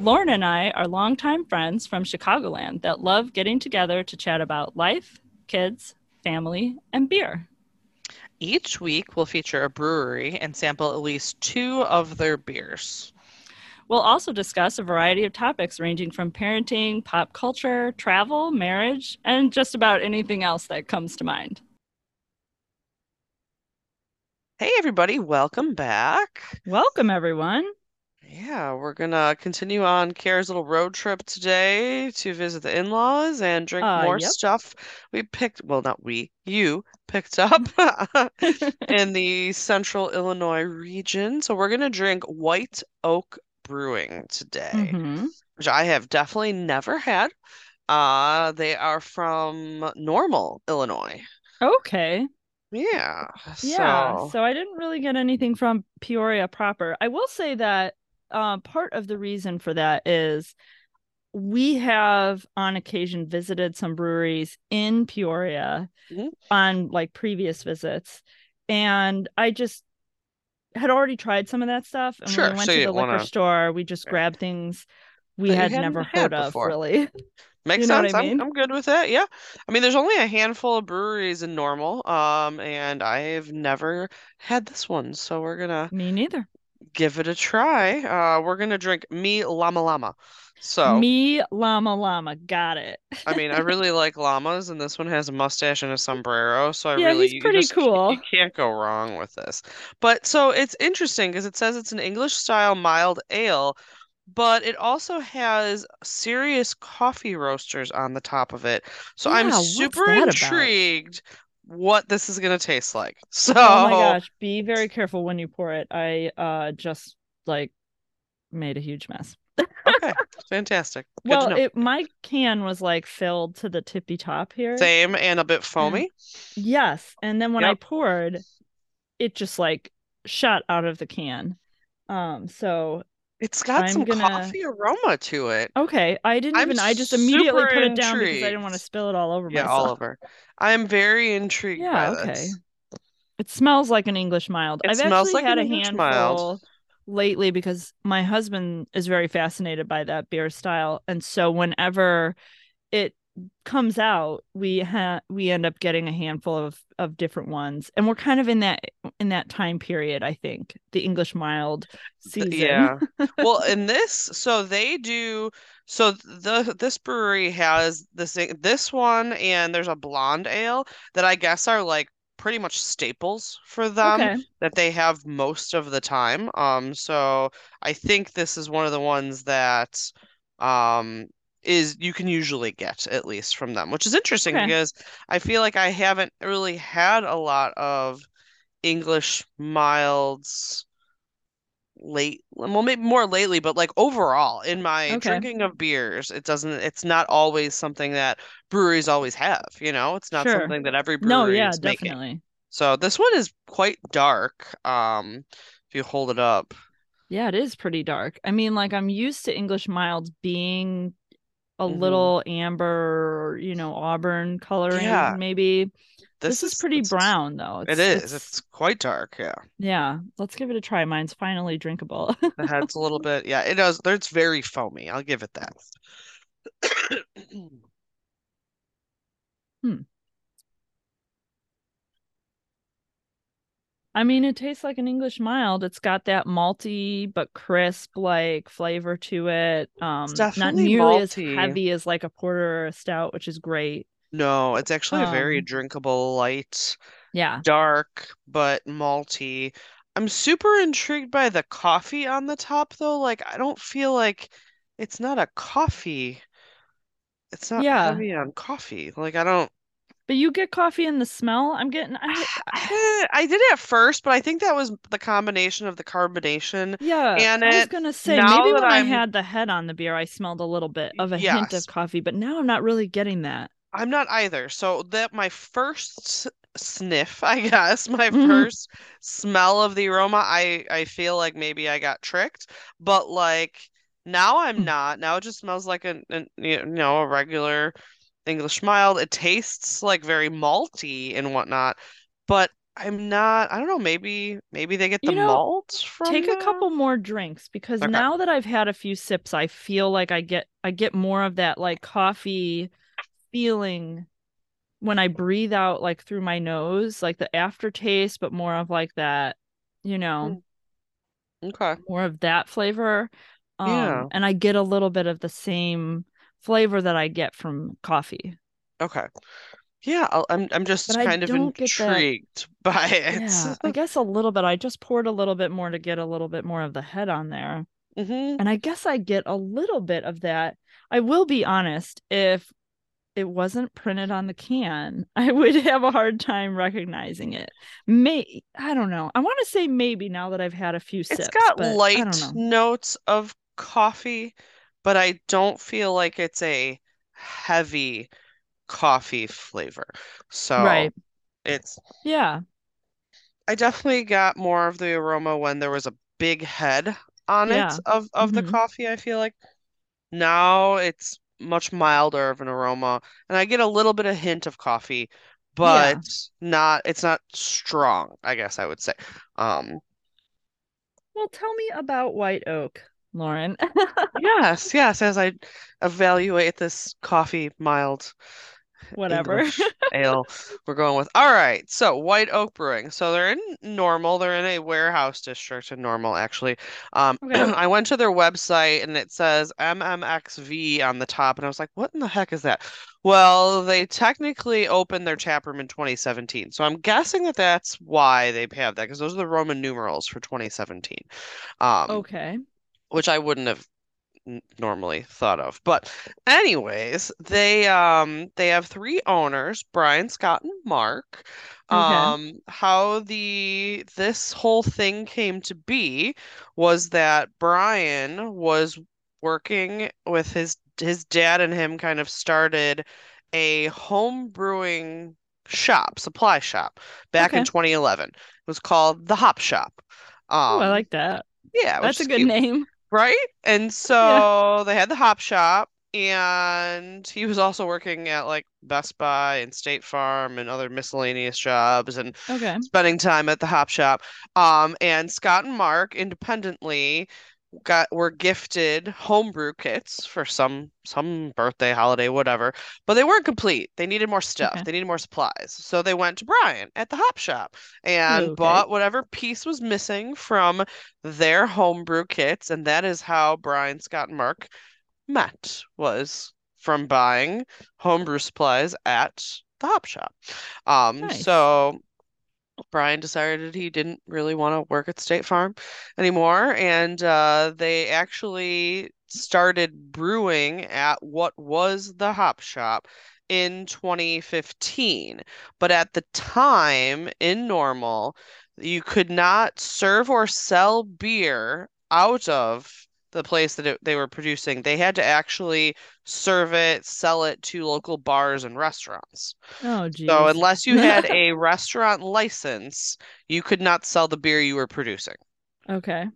Lauren and I are longtime friends from Chicagoland that love getting together to chat about life, kids, family, and beer. Each week, we'll feature a brewery and sample at least two of their beers. We'll also discuss a variety of topics ranging from parenting, pop culture, travel, marriage, and just about anything else that comes to mind. Hey, everybody, welcome back. Welcome, everyone. Yeah, we're gonna continue on Kara's little road trip today to visit the in-laws and drink Uh, more yep. stuff we picked, well, not we, you picked up in the central Illinois region. So we're gonna drink White Oak Brewing today, Mhm. which I have definitely never had. Uh, they are from Normal, Illinois. Okay. Yeah. Yeah. So So I didn't really get anything from Peoria proper. I will say that uh, part of the reason for that is we have on occasion visited some breweries in Peoria Mhm. on like previous visits. And I just had already tried some of that stuff. And Sure, when we went so to the liquor wanna- store, we just grabbed things we had never had heard of, before. really. Makes You know sense. I I'm mean? I'm good with that. Yeah. I mean, there's only a handful of breweries in Normal, um, and I've never had this one, so we're gonna Me neither. Give it a try. Uh, we're gonna drink Me Llama Llama. So, Me llama llama. Got it. I mean, I really like llamas, and this one has a mustache and a sombrero, so I Yeah, really he's you pretty just cool. you can't go wrong with this. But so it's interesting because it says it's an English style mild ale, but it also has serious coffee roasters on the top of it. So I'm super intrigued about? What this is gonna taste like. So Oh my gosh, be very careful when you pour it. I uh just like made a huge mess. okay, fantastic. Good Well, it my can was like filled to the tippy top here. Same and a bit foamy. Yes, and then when I poured, it just like shot out of the can. Um, so It's got I'm some gonna- coffee aroma to it. okay, I didn't I'm even I just immediately put it down because I didn't want to spill it all over Yeah, myself. all over. I am very intrigued Yeah, okay. this. It smells like an English mild. It I've actually like had a English handful mild. lately because my husband is very fascinated by that beer style, and so whenever it comes out, we ha- we end up getting a handful of of different ones, and we're kind of in that in that time period. I think the English mild season. Yeah. Well, in this, so they do. So the this brewery has this this one, and there's a blonde ale that I guess are like pretty much staples for them okay. that they have most of the time. Um, so I think this is one of the ones that um is you can usually get at least from them, which is interesting Okay. because I feel like I haven't really had a lot of English milds late well maybe more lately but like overall in my Okay. drinking of beers it doesn't it's not always something that breweries always have you know it's not Sure. something that every brewery No, yeah, is making definitely. so this one is quite dark um if you hold it up Yeah, it is pretty dark. I mean, like I'm used to English milds being a Mhm. little amber, you know, auburn coloring, Yeah. maybe. This, this is pretty brown though. it is it's quite dark yeah yeah. Let's give it a try. Mine's finally drinkable. the head's a little bit yeah it does it's very foamy I'll give it that I mean, it tastes like an English mild. It's got that malty but crisp like flavor to it. Um, not nearly as heavy as like a porter or a stout, which is great. no it's actually a very Um, drinkable light Yeah. dark but malty. I'm super intrigued by the coffee on the top though. Like I don't feel like it's not a coffee. It's not Yeah. heavy on coffee. Like I don't But you get coffee in the smell. I'm getting I, I did it at first, but I think that was the combination of the carbonation. Yeah, And I was gonna say maybe when I I'm- had the head on the beer, I smelled a little bit of a hint of coffee, but now I'm not really getting that. I'm not either. So that my first sniff, I guess, my Mhm. first smell of the aroma, I I feel like maybe I got tricked, but like now I'm Mm. not. Now it just smells like a, an you know a regular English mild. It tastes like very malty and whatnot, but I'm not. I don't know. Maybe maybe they get the You know, malt from Take a couple more drinks because Okay. now that I've had a few sips, I feel like I get I get more of that like coffee feeling when I breathe out like through my nose, like the aftertaste, but more of like that, you know, Okay. more of that flavor. Um, Yeah. and I get a little bit of the same flavor that I get from coffee. Okay. Yeah, I'll, I'm I'm just But kind of that- intrigued by it. Yeah, I guess a little bit. I just poured a little bit more to get a little bit more of the head on there. hmm And I guess I get a little bit of that. I will be honest, if it wasn't printed on the can, I would have a hard time recognizing it. May I don't know. I want to say maybe now that I've had a few sips. It's got light notes of coffee, but I don't feel like it's a heavy coffee flavor. So Right. it's Yeah. I definitely got more of the aroma when there was a big head on Yeah. it of of the Mhm. coffee, I feel like. Now it's much milder of an aroma, and I get a little bit of hint of coffee, but not it's not strong, I guess I would say. Um Well, tell me about white oak, Lauren. yes, yes, as I evaluate this coffee mild Whatever. Ale we're going with. All right, so White Oak Brewing. So they're in Normal. They're in a warehouse district in Normal, actually. Um, Okay. I went to their website and it says MMXV on the top, and I was like, what in the heck is that? Well, they technically opened their tap room in 2017, so I'm guessing that that's why they have that because those are the Roman numerals for 2017. Um, Okay. Which I wouldn't have normally thought of. But anyways, they um they have three owners, Brian, Scott, and Mark. Okay. Um how the this whole thing came to be was that Brian was working with his his dad and him kind of started a home brewing shop, supply shop back in 2011. It was called The Hop Shop. Oh, I Um, like that. yeah, That's a good cute. name. Right? And so they had the hop shop, and he was also working at like Best Buy and State Farm and other miscellaneous jobs and Okay. spending time at the hop shop. Um, and Scott and Mark independently got were gifted homebrew kits for some some birthday, holiday, whatever, but they weren't complete. They needed more stuff. Okay. They needed more supplies. So they went to Brian at the hop shop and Okay. bought whatever piece was missing from their homebrew kits, and that is how Brian, Scott, and Mark met, was from buying homebrew supplies at the hop shop. Um, Nice. so Brian decided he didn't really want to work at State Farm anymore, and uh, they actually started brewing at what was the hop shop in 2015. But at the time, in Normal, you could not serve or sell beer out of the place that it, they were producing. They had to actually serve it, sell it to local bars and restaurants. Oh, geez. So unless you had a restaurant license, you could not sell the beer you were producing. Okay.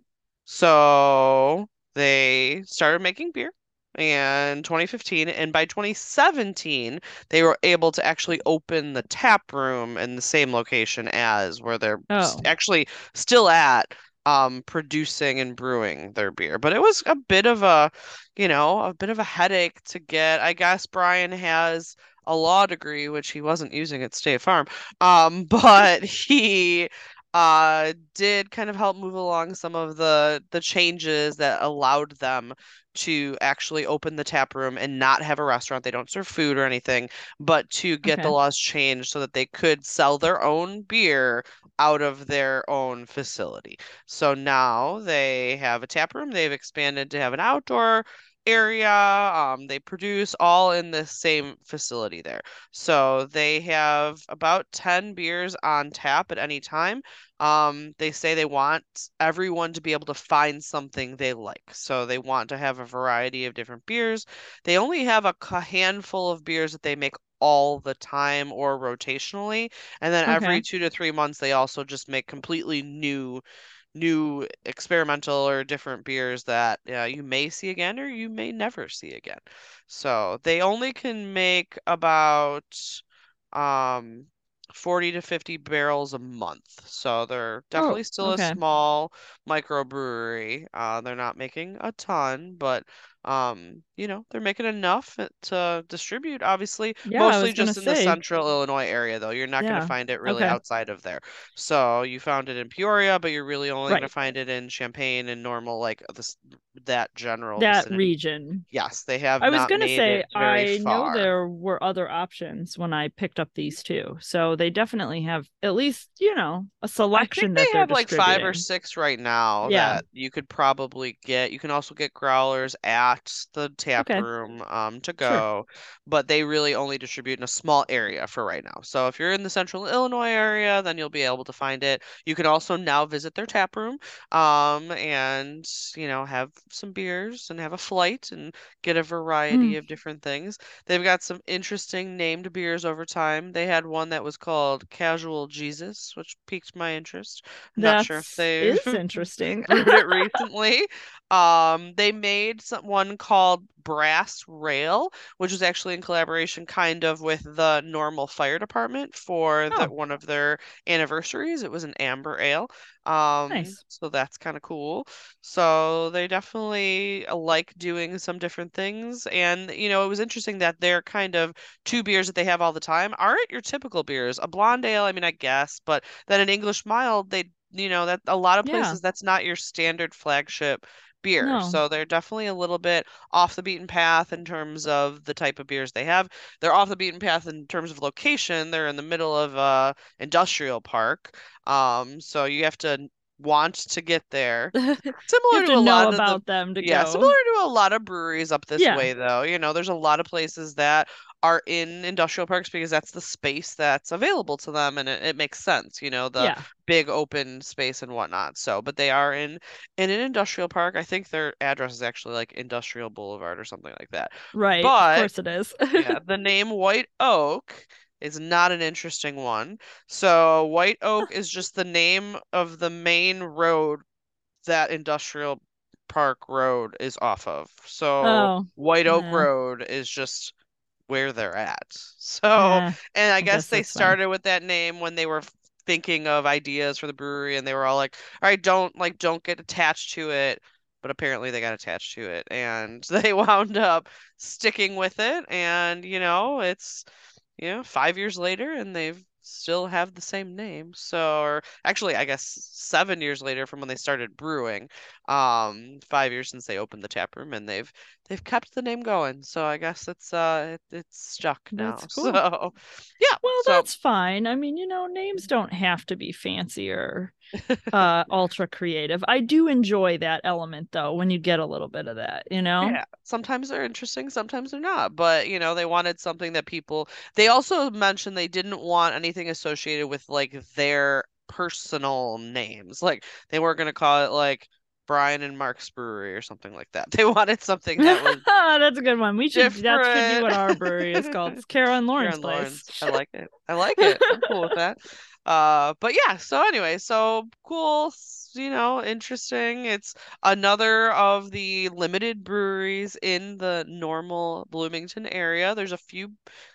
So they started making beer in 2015, and by 2017, they were able to actually open the tap room in the same location as where they're Oh. actually still at um producing and brewing their beer. But it was a bit of a, you know, a bit of a headache to get. I guess Brian has a law degree, which he wasn't using at State Farm. Um, but he uh did kind of help move along some of the the changes that allowed them to actually open the tap room and not have a restaurant. They don't serve food or anything, but to get the laws changed so that they could sell their own beer out of their own facility. So now they have a tap room. They've expanded to have an outdoor area. Um, they produce all in the same facility there. So they have about 10 beers on tap at any time. Um, they say they want everyone to be able to find something they like. So they want to have a variety of different beers. They only have a handful of beers that they make all the time or rotationally. And then every two to three months, they also just make completely new new experimental or different beers that uh, you may see again or you may never see again. So they only can make about um 40 to 50 barrels a month. So they're definitely Oh, still a small microbrewery. Uh, they're not making a ton, but um, you know, they're making enough to distribute, obviously, Yeah, mostly just in the central Illinois area, though. You're not going to find it really Okay. outside of there. So you found it in Peoria, but you're really only going to find it in Champaign and normal, like this that general That vicinity. region. Yes, they have I was gonna say it very I know there were other options when I picked up these two. So they definitely have at least, you know, a selection think they have like five or six right now Yeah. that you could probably get. You can also get growlers at the tap Okay. room um, to Sure. go, but they really only distribute in a small area for right now. So if you're in the central Illinois area, then you'll be able to find it. You can also now visit their tap room um, and, you know, have some beers and have a flight and get a variety Mm, of different things. They've got some interesting named beers over time. They had one that was called Casual Jesus, which piqued my interest. I'm not sure if that's they've is interesting. brewed it recently. Um, they made some, one called Brass Rail, which was actually in collaboration kind of with the normal fire department for the Oh, one of their anniversaries. It was an amber ale. Um, nice. so that's kind of cool. So they definitely uh, like doing some different things. And, you know, it was interesting that their kind of two beers that they have all the time aren't your typical beers. A blonde ale, I mean, I guess, but then an English mild, they, you know, that a lot of Yeah. places that's not your standard flagship beer. No. So they're definitely a little bit off the beaten path in terms of the type of beers they have. They're off the beaten path in terms of location. They're in the middle of a industrial park. Um, so you have to want to get there. Similar to to a lot of the about them to yeah, similar to a lot of breweries up this Yeah. way, though. You know, there's a lot of places that are in industrial parks because that's the space that's available to them, and it, it makes sense, you know, the Yeah. big open space and whatnot. So, but they are in in an industrial park. I think their address is actually like Industrial Boulevard or something like that. Right. Of But course it is. yeah, the name White Oak is not an interesting one. So White Oak is just the name of the main road that Industrial Park Road is off of. So Oh, White Oak eh, Road is just where they're at. So, eh, and I I guess guess they started with that name when they were thinking of ideas for the brewery and they were all like, all right, don't like don't get attached to it. But apparently they got attached to it and they wound up sticking with it. And, you know, it's, you know, five years later and they've still have the same name. So, or actually, I guess seven years later from when they started brewing, um, five years since they opened the tap room, and they've they've kept the name going. So I guess it's uh it, it's stuck now. That's cool. So yeah, Well, so that's fine. I mean, you know, names don't have to be fancy or uh ultra creative. I do enjoy that element though when you get a little bit of that, you know? yeah, sometimes they're interesting, sometimes they're not. But you know, they wanted something that people. They also mentioned they didn't want anything associated with like their personal names. Like they weren't gonna call it like Brian and Mark's Brewery or something like that. They wanted something that was That's a good one. We should that should be what our brewery is called. It's Carol and Lawrence. Lawrence. I like it. I like it. I'm cool with that. Uh, but yeah, so anyway, so cool, you know, interesting. It's another of the limited breweries in the normal Bloomington area. There's a few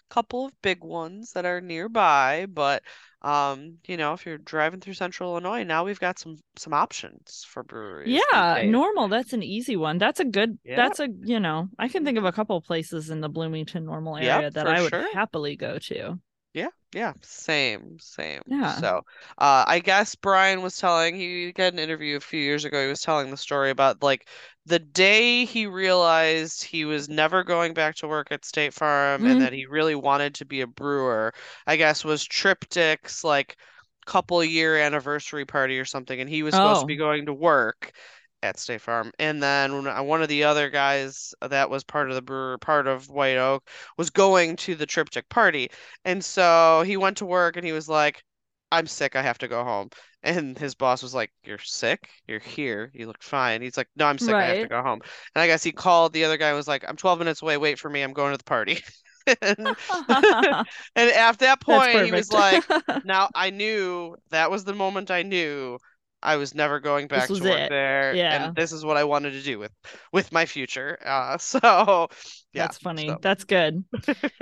couple of big ones that are nearby, but um, you know, if you're driving through Central Illinois, now we've got some some options for breweries Yeah, normal. That's an easy one. That's a good. Yep. That's a you know. I can think of a couple places in the Bloomington normal Yep, area that I would sure. happily go to. Yeah, yeah, same, same. Yeah. So, uh, I guess Brian was telling, he got an interview a few years ago. He was telling the story about like the day he realized he was never going back to work at State Farm and Mhm. that he really wanted to be a brewer, I guess was Triptych's like couple year anniversary party or something, and he was supposed to be Oh, going to work. At State Farm. And then one of the other guys that was part of the brewer, part of White Oak, was going to the Triptych party. And so he went to work and he was like, I'm sick, I have to go home. And his boss was like, You're sick? You're here. You look fine. He's like, No, I'm sick, I have to go home. And I guess he called the other guy and was like, I'm 12 minutes away, wait for me, I'm going to the party. And, and at that point, he was like, now I knew that was the moment I knew I was never going back to work it. there, Yeah. and this is what I wanted to do with with my future. Uh, so yeah, That's funny. so- That's good.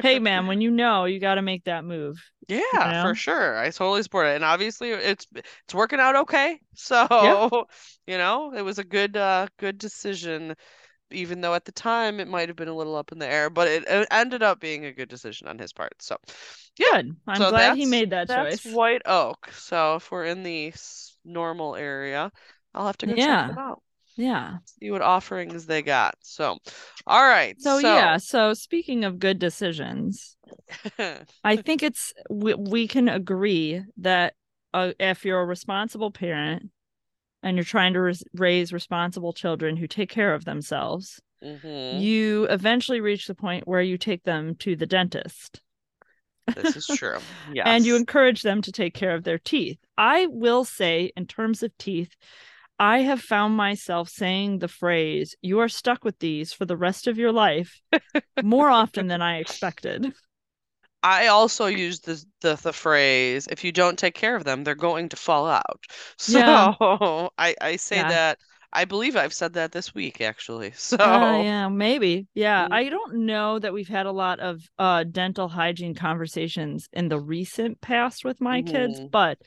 hey, man, when you know, you got to make that move. yeah, know? for sure. I totally support it, and obviously it's it's working out okay. So you know, it was a good uh good decision, even though at the time it might have been a little up in the air, but it, it ended up being a good decision on his part. So Yeah, Good. I'm so glad he made that that's choice. White Oak. So if we're in the normal area, I'll have to go Yeah. check them out. Yeah. See what offerings they got. So, all right. So, yeah. So speaking of good decisions, I think it's we, we can agree that uh, if you're a responsible parent and you're trying to res- raise responsible children who take care of themselves, Mhm. you eventually reach the point where you take them to the dentist This is true. Yes. and you encourage them to take care of their teeth. I will say, in terms of teeth, I have found myself saying the phrase, you are stuck with these for the rest of your life more often than I expected. I also use the, the the phrase, if you don't take care of them, they're going to fall out. So Yeah. I I say Yeah. that I believe I've said that this week actually. So Uh, yeah, maybe. Yeah. I Mhm. don't know that we've had a lot of uh dental hygiene conversations in the recent past with my kids, Mhm. but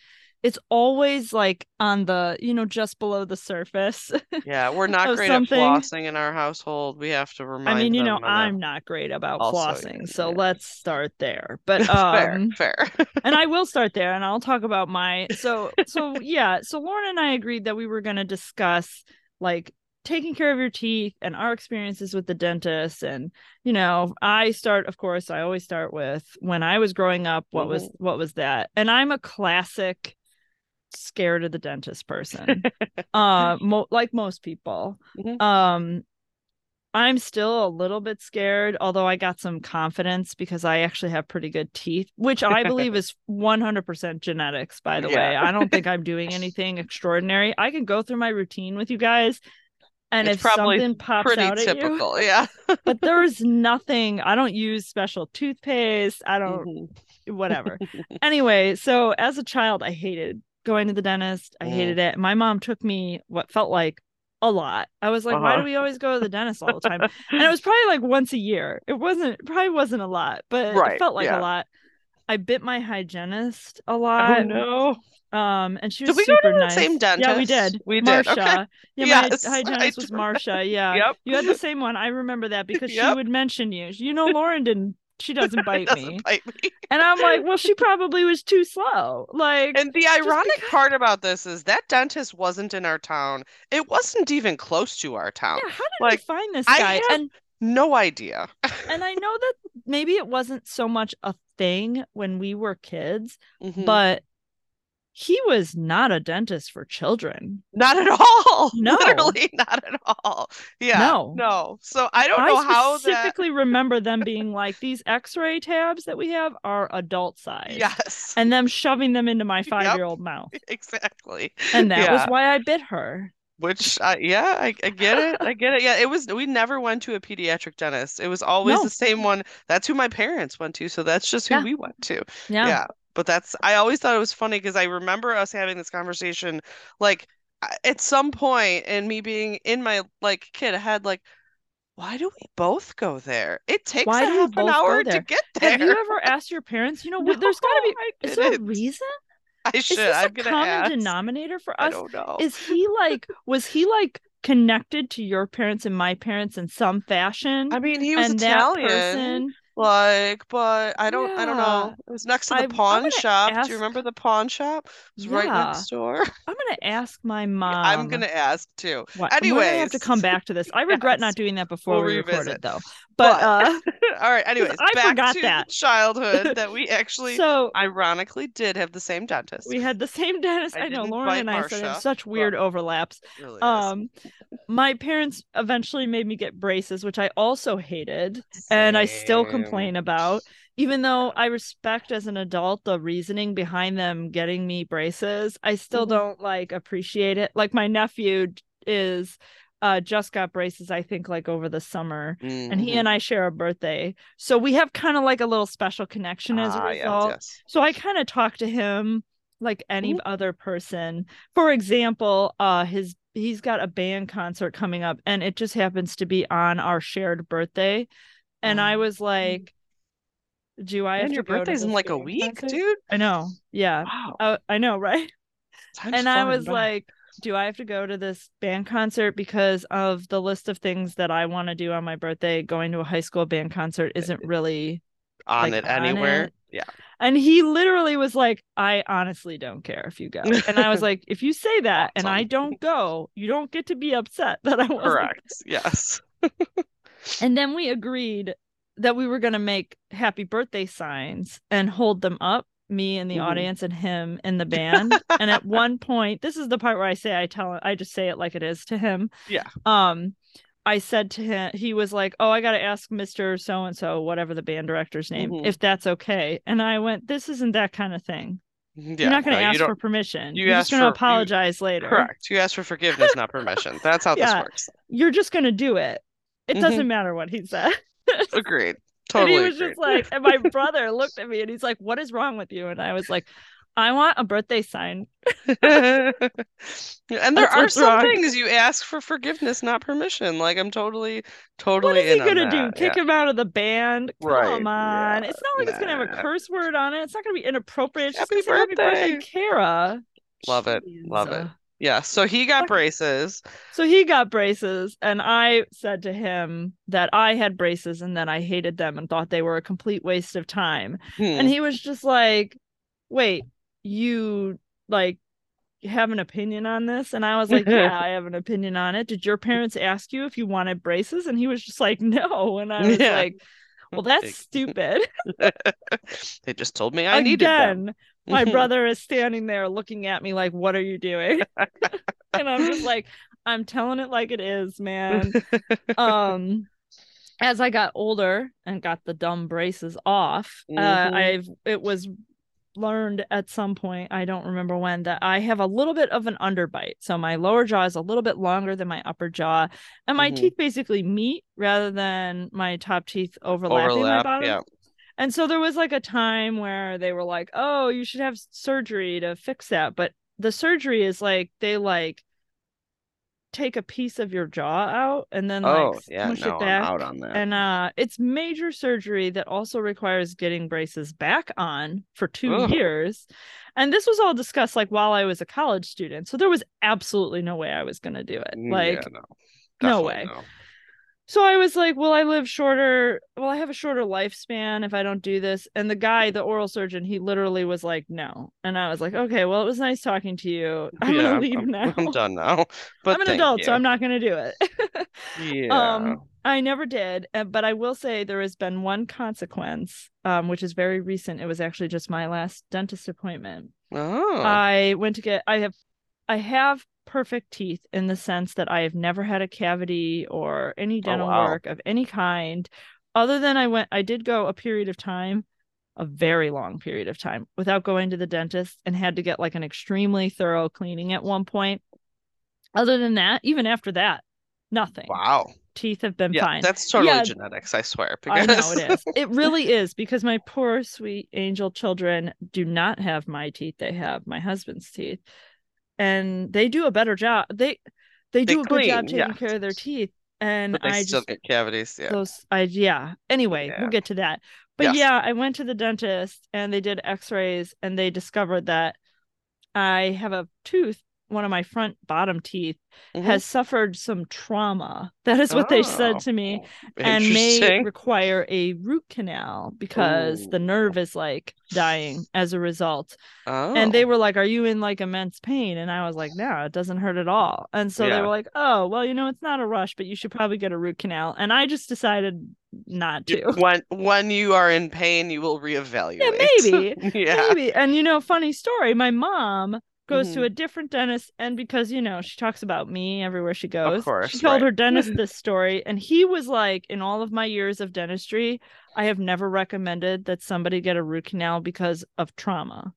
it's always like on the, you know, just below the surface. yeah, we're not great something. at flossing in our household. We have to remember I mean, you know. I'm not great about Also, yeah, flossing, so yeah. let's start there. But fair, um fair. and I will start there and I'll talk about my so so yeah, so Lauren and I agreed that we were going to discuss like taking care of your teeth and our experiences with the dentist and you know, I start of course, I always start with when I was growing up, what was Mm-hmm. what was that? And I'm a classic scared of the dentist person. uh mo- like most people. Mhm. Um I'm still a little bit scared, although I got some confidence because I actually have pretty good teeth, which I believe is 100% genetics, by the Yeah. way. I don't think I'm doing anything extraordinary. I can go through my routine with you guys, and It's if probably something pops Pretty out at you, typical, yeah. but there is nothing. I don't use special toothpaste. I don't, Mhm. whatever. anyway, so as a child, I hated going to the dentist. I Mm. hated it. My mom took me what felt like a lot. I was like, why Uh-huh. do we always go to the dentist all the time? and it was probably like once a year. It wasn't it probably wasn't a lot, but Right, it felt like yeah. a lot. I bit my hygienist a Oh lot. no. Um, and she Did was we go to super the nice. same dentist? Yeah, we did. We did, okay. Yeah, Yes, my hygienist was. Marsha. Yeah. Yep. You had the same one. I remember that because she would mention you. You know, Lauren didn't. She doesn't bite Doesn't me. bite me. And I'm like, well, she probably was too slow. Like, And the ironic because- part about this is that dentist wasn't in our town. It wasn't even close to our town. yeah, how did like, we find this guy? And No idea. and I know that maybe it wasn't so much a thing when we were kids, Mhm. but he was not a dentist for children. Not at all. No. Literally not at all. Yeah. No. No. So I don't know I how that. specifically remember them being like these x-ray tabs that we have are adult size. Yes. And them shoving them into my five-year-old mouth. Exactly. And that was why I bit her. Which, uh, yeah, I, I get it. I get it. Yeah, it was. We never went to a pediatric dentist. It was always No. the same one. That's who my parents went to. So that's just who Yeah. we went to. Yeah. Yeah. But that's, I always thought it was funny because I remember us having this conversation like at some point and me being in my like kid head, like, why do we both go there? It takes Why a half an hour to get there. Have you ever asked your parents, you know, what there's gotta be is there a reason? I should. Is this I'm a common ask. denominator for us? I don't know. Is he like was he like connected to your parents and my parents in some fashion? I mean, he was and that Italian. person Like, but I don't I don't know. It was next to the I'm pawn shop. Do you remember the pawn shop? It was right Yeah. next door. I'm gonna ask my mom. I'm gonna ask too. What, we're gonna have to come back to this. I regret Yes. not doing that before We'll we revisit. recorded, though. But, But- uh, All right, anyways, I back forgot to that. childhood that we actually so ironically did have the same dentist. we had the same dentist. I I, know Lauren and I said have such weird overlaps. Really. Um, my parents eventually made me get braces, which I also hated, and I still Same. Complain about. Even though I respect as an adult the reasoning behind them getting me braces, I still Mhm. don't like appreciate it. Like my nephew is uh just got braces, I think, like over the summer. And he Mhm. and I share a birthday. So we have kind of like a little special connection as a Ah, yes, result. yes. So I kind of talk to him like any Mhm. other person. For example, uh his he's got a band concert coming up and it just happens to be on our shared birthday. And I Oh. was like, do I have And to your to birthday's in like a week, concert? dude. I know. Yeah. Wow. Uh, I know, right? Time's and I was by. like, do I have to go to this band concert because of the list of things that I want to do on my birthday? Going to a high school band concert isn't really on like, it on anywhere. it. Yeah. And he literally was like, I honestly don't care if you go. And I was like, if you say that and I don't go, you don't get to be upset that I wasn't. Correct. Yes. And then we agreed that we were going to make happy birthday signs and hold them up, me in the Mhm. audience and him in the band. and at one point, this is the part where I say, I tell I just say it like it is to him. Yeah. Um, I said to him, he was like, Oh, I got to ask Mr. So and so, whatever the band director's name, Mhm. if that's okay. And I went, This isn't that kind of thing. Yeah. You're not going to no, ask for permission. you You're just going to for- you- apologize later. Correct. You ask for forgiveness, not permission. That's how Yeah. this works. You're just going to do it. It Mhm. doesn't matter what he said. Agreed. Totally. and he was agreed. just like, and my brother looked at me and he's like, What is wrong with you? And I was like, I want a birthday sign. and there That's are some wrong. things you ask for forgiveness, not permission. Like I'm totally, totally. What is he gonna do? Kick yeah. him out of the band? Right, Come on. yeah, It's not like it's gonna have a curse word on it. It's not gonna be inappropriate. It's Happy say happy birthday, birthday. Kara. Love it, love it. Yeah. So he got braces. So he got braces, and I said to him that I had braces and that I hated them and thought they were a complete waste of time. Hmm. And he was just like, Wait, you like have an opinion on this? And I was like, Yeah, I have an opinion on it. Did your parents ask you if you wanted braces? And he was just like, No. And I was Yeah. like, Well, that's stupid. they just told me I needed them. My brother is standing there looking at me like, What are you doing? and I'm just like, I'm telling it like it is, man. um as I got older and got the dumb braces off, uh, Mhm. I've it was learned at some point, I don't remember when, that I have a little bit of an underbite. So my lower jaw is a little bit longer than my upper jaw, and my Mhm. teeth basically meet rather than my top teeth overlapping my Overlap. bottom. Yeah. And so there was like a time where they were like, "Oh, you should have surgery to fix that." But the surgery is like they like take a piece of your jaw out and then Oh, like yeah. push No, it I'm back. out on that. And uh it's major surgery that also requires getting braces back on for 2 Ugh. years. And this was all discussed like while I was a college student. So there was absolutely no way I was going to do it. Mm, Like yeah, no. no way. no. So I was like, well, I live shorter. Well, I have a shorter lifespan if I don't do this. And the guy, the oral surgeon, he literally was like, no. And I was like, okay, well, it was nice talking to you. I'm yeah, gonna leave I'm, now. I'm done now. But I'm an adult, so. I'm not gonna do it. Yeah. Um, I never did, uh, but I will say there has been one consequence, um, which is very recent. It was actually just my last dentist appointment. oh. I went to get I have I have perfect teeth in the sense that I have never had a cavity or any oh, dental Oh, wow. work of any kind other than I went I did go a period of time a very long period of time without going to the dentist and had to get like an extremely thorough cleaning at one point other than that even after that nothing wow. teeth have been Yeah, fine that's totally Yeah, genetics, I swear. I know it is. It really is because my poor sweet angel children do not have my teeth. They have my husband's teeth. And they do a better job. They they do a good job taking yeah. care of their teeth. And but they I still just get cavities. Yeah. those I yeah. Anyway, Yeah. we'll get to that. But yeah, I went to the dentist and they did x-rays and they discovered that I have a tooth one of my front bottom teeth Mhm. has suffered some trauma. That is what they Oh, said to me and may require a root canal because the nerve is like dying as a result. Oh. And they were like, Are you in like immense pain? And I was like, No, it doesn't hurt at all. And so they were like, Oh, well, you know, it's not a rush, but you should probably get a root canal. And I just decided not to. when when you are in pain, you will reevaluate. Yeah, maybe. yeah. Maybe. And you know, funny story, my mom goes to Mhm. a different dentist and because you know she talks about me everywhere she goes course, she told right. her dentist this story and he was like in all of my years of dentistry i have never recommended that somebody get a root canal because of trauma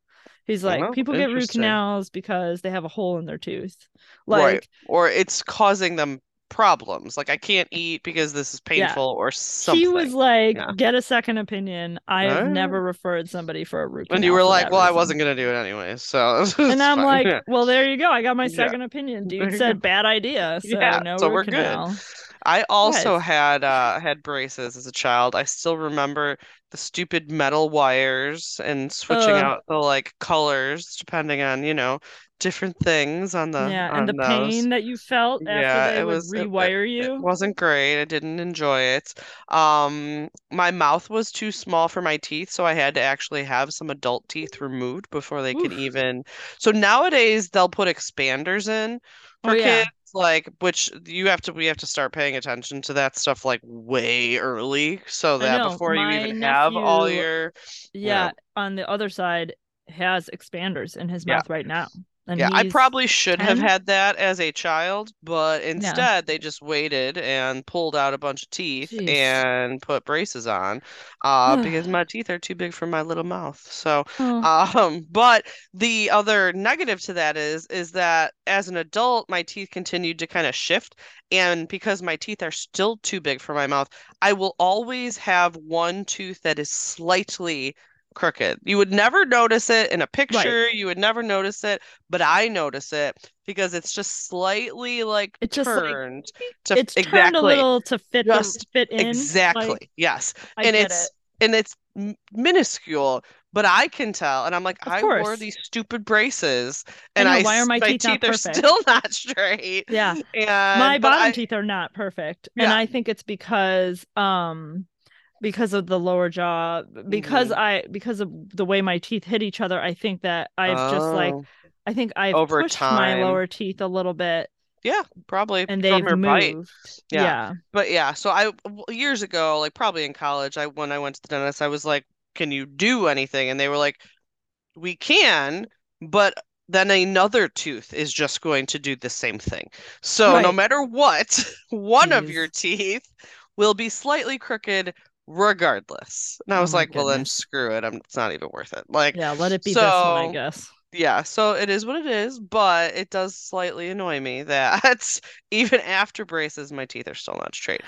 he's like Oh, people get root canals because they have a hole in their tooth like right. Or it's causing them problems. Like I can't eat because this is Yeah. painful or something. he was like Yeah. get a second opinion i have never referred somebody for a root canal and you were like, that "Well, I wasn't gonna do it anyway." So and I'm fine. like, Yeah. well, there you go. I got my Yeah. second opinion. Dude you said go. bad idea, so Yeah, no so root we're good. I also Yes. had uh had braces as a child. I still remember the stupid metal wires and switching Ugh. out the like colors depending on, you know, different things on the yeah, on and the those. pain that you felt after Yeah, they it would was it- it- rewire It you. wasn't great. I didn't enjoy it. Um, my mouth was too small for my teeth, so I had to actually have some adult teeth removed before they could even. So nowadays they'll put expanders in Oh, for yeah. kids, like which you have to we have to start paying attention to that stuff like way early, so that know, before you my even have all your Yeah, on the other side has expanders in his Yeah. mouth right now. And Yeah, I probably should have had that as a child, but instead they just waited and pulled out a bunch of teeth Jeez. and put braces on, uh, because my teeth are too big for my little mouth. So, Oh, um, but the other negative to that is is that as an adult, my teeth continued to kind of shift, and because my teeth are still too big for my mouth, I will always have one tooth that is slightly crooked. You would never notice it in a picture, you would never notice it, but I notice it because it's just slightly like It's just like- turned to it's turned a little to fit the, Just fit in. exactly. Like, yes. I and it's it. and it's minuscule, but I can tell. And I'm like, Of I wore these stupid braces, I and know, I, why are s- my teeth not are still not straight. Yeah. And my bottom I- teeth are not perfect and i think it's because um because of the lower jaw because Mm-hmm. i because of the way my teeth hit each other i think that i've just like Oh, i think i've Over pushed my lower teeth a little bit yeah, probably and they've your bite. Yeah. yeah But yeah, so i years ago, like probably in college, I when I went to the dentist, I was like, "Can you do anything?" And they were like, "We can, but then another tooth is just going to do the same thing. So no matter what, one of your teeth will be slightly crooked regardless." And I Oh was my like, "Well, then screw it. I'm, it's not even worth it." Like, yeah let it be this one i guess yeah, so it is what it is, but it does slightly annoy me that even after braces, my teeth are still not straight.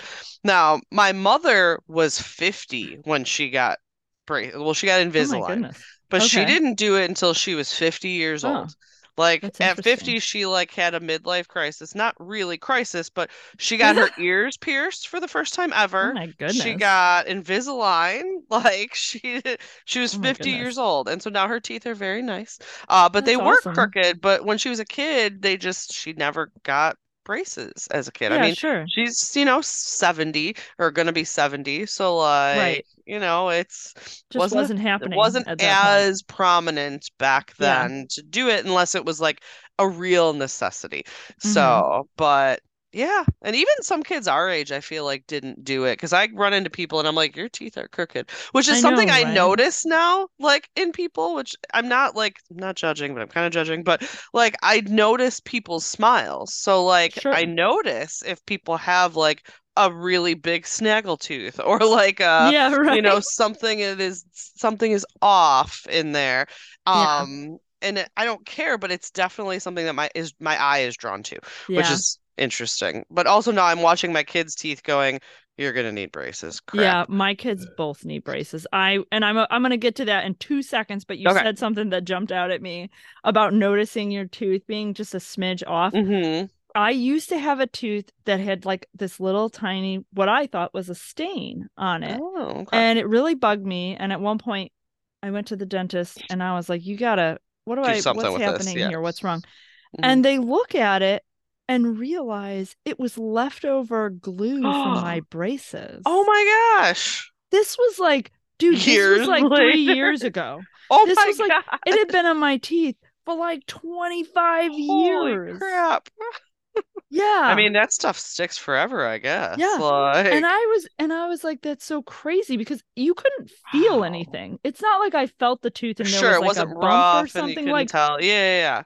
Now, my mother was 50 when she got braces. Well, she got oh my Invisalign, goodness but she didn't do it until she was 50 years Oh, old. Like that's at 50, she like had a midlife crisis. Not really crisis, but she got her ears pierced for the first time oh ever. my goodness She got Invisalign, like she she was Oh 50 goodness. years old, and so now her teeth are very nice. Uh, but they were awesome. crooked. But when she was a kid, they just she never got braces as a kid. yeah I mean, sure she's you know 70 or gonna be 70, so like Right. you know it's just wasn't wasn't, it happening wasn't at that point. as prominent back Yeah. then to do it unless it was like a real necessity. Mm-hmm. So, but yeah, and even some kids our age, I feel like didn't do it because I run into people and I'm like, your teeth are crooked, which is I something know, I notice now, like in people, which I'm not like I'm not judging, but I'm kind of judging. But like I notice people's smiles, so like I notice if people have like a really big snaggle tooth or like a yeah right you know something it is something is off in there Yeah. um and it, I don't care but it's definitely something that my is my eye is drawn to which is interesting but also now I'm watching my kids teeth going you're gonna need braces crap Yeah, my kids both need braces. I and I'm I'm gonna get to that in two seconds. But you Okay. said something that jumped out at me about noticing your tooth being just a smidge off. hmm I used to have a tooth that had like this little tiny, what I thought was a stain on it, oh okay and it really bugged me. And at one point, I went to the dentist and I was like, "You gotta, what do Do I? What's happening yeah. here? What's wrong?" and they look at it and realize it was leftover glue from my oh braces. Oh my gosh. This was like, dude, this Years was like three years ago. Oh This my was like- god. It had been on my teeth for like 25 Holy years. crap. Yeah. I mean, that stuff sticks forever, I guess. Yeah. Like, and I was and I was like, that's so crazy because you couldn't feel Wow. anything. It's not like I felt the tooth and there sure, was it wasn't a bump rough or and you something couldn't like tell. Yeah, yeah, yeah.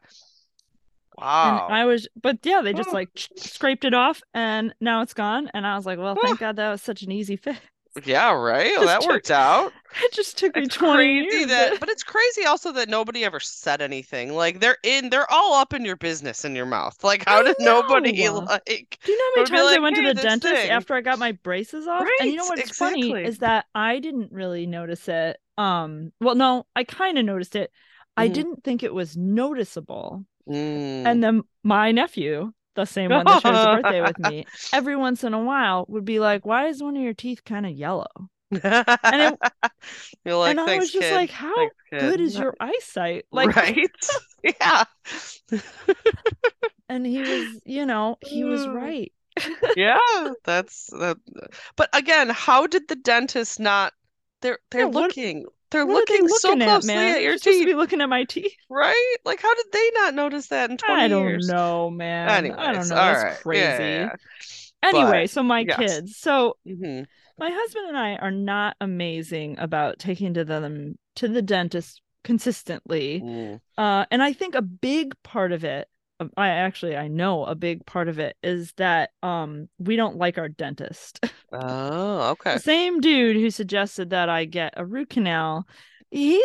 Wow. And I was, but yeah, they just Oh. like scraped it off and now it's gone. And I was like, well, Oh. thank God that was such an easy fix. yeah, right. Well, that took- worked out. It just took me It's 20 crazy years. that, but it's crazy also that nobody ever said anything. Like they're in, they're all up in your business in your mouth. Like how I did nobody like? Do you know how many times I went "Hey, to the dentist thing." after I got my braces off? And you know Right, what's funny is that I didn't really notice it. Um, well, no, I kind of noticed it. I Mhm. didn't think it was noticeable. Mm. And then my nephew, the same one that shares a birthday with me, every once in a while would be like, "Why is one of your teeth kind of yellow?" and You're like, and I was just kid. like, "How Thanks, good is your eyesight?" Like, right? yeah. and he was, you know, he was Mm. right. Yeah, that's that. But again, how did the dentist not? They're they're Yeah, what- looking. They're What are they looking so looking at, closely man? at your You're supposed to teeth, be looking at my teeth. right? Like, how did they not notice that in 20 years? I don't years? know, man. I don't know. That's right. crazy. Yeah, yeah, Anyway, But, so my yes. kids. So yeah. Mhm. my husband and I are not amazing about taking to them to the dentist consistently. Mm. Uh, and I think a big part of it, I actually I know a big part of it is that um we don't like our dentist. Oh, okay. the same dude who suggested that I get a root canal. He's